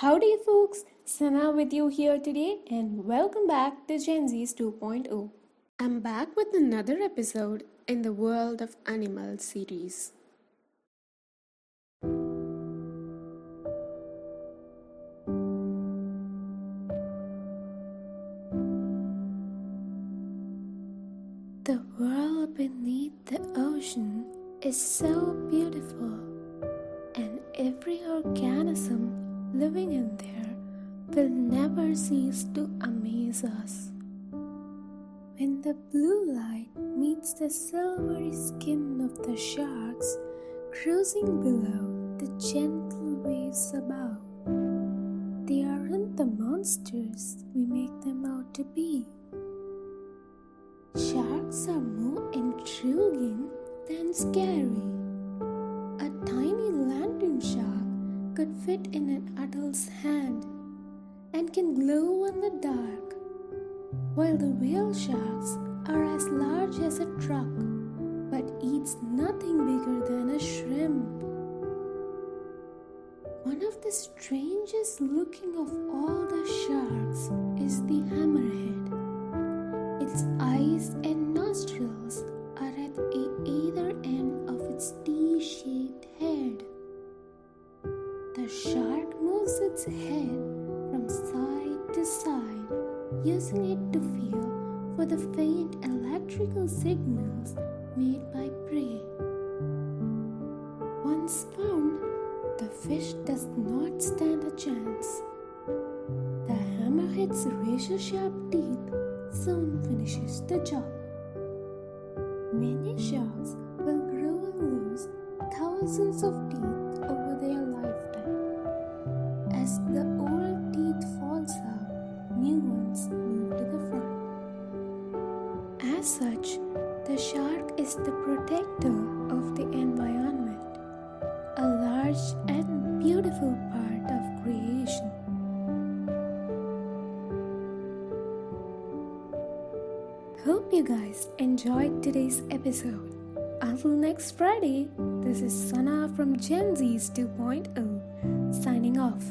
Howdy, folks! Sana with you here today, and welcome back to Gen Z's 2.0. I'm back with another episode in the World of Animals series. The world beneath the ocean is so beautiful, and every organism living in there will never cease to amaze us. When the blue light meets the silvery skin of the sharks cruising below the gentle waves above, they aren't the monsters we make them out to be. Sharks are more intriguing than scary. Could fit in an adult's hand and can glow in the dark, while the whale sharks are as large as a truck but eats nothing bigger than a shrimp. One of the strangest looking of all the sharks The shark moves its head from side to side, using it to feel for the faint electrical signals made by prey. Once found, the fish does not stand a chance. The hammerhead's razor sharp teeth soon finishes the job. Many sharks will grow and lose thousands of teeth. As the old teeth falls out, new ones move to the front. As such, the shark is the protector of the environment, a large and beautiful part of creation. Hope you guys enjoyed today's episode. Until next Friday, this is Sana from Gen Z's 2.0 signing off.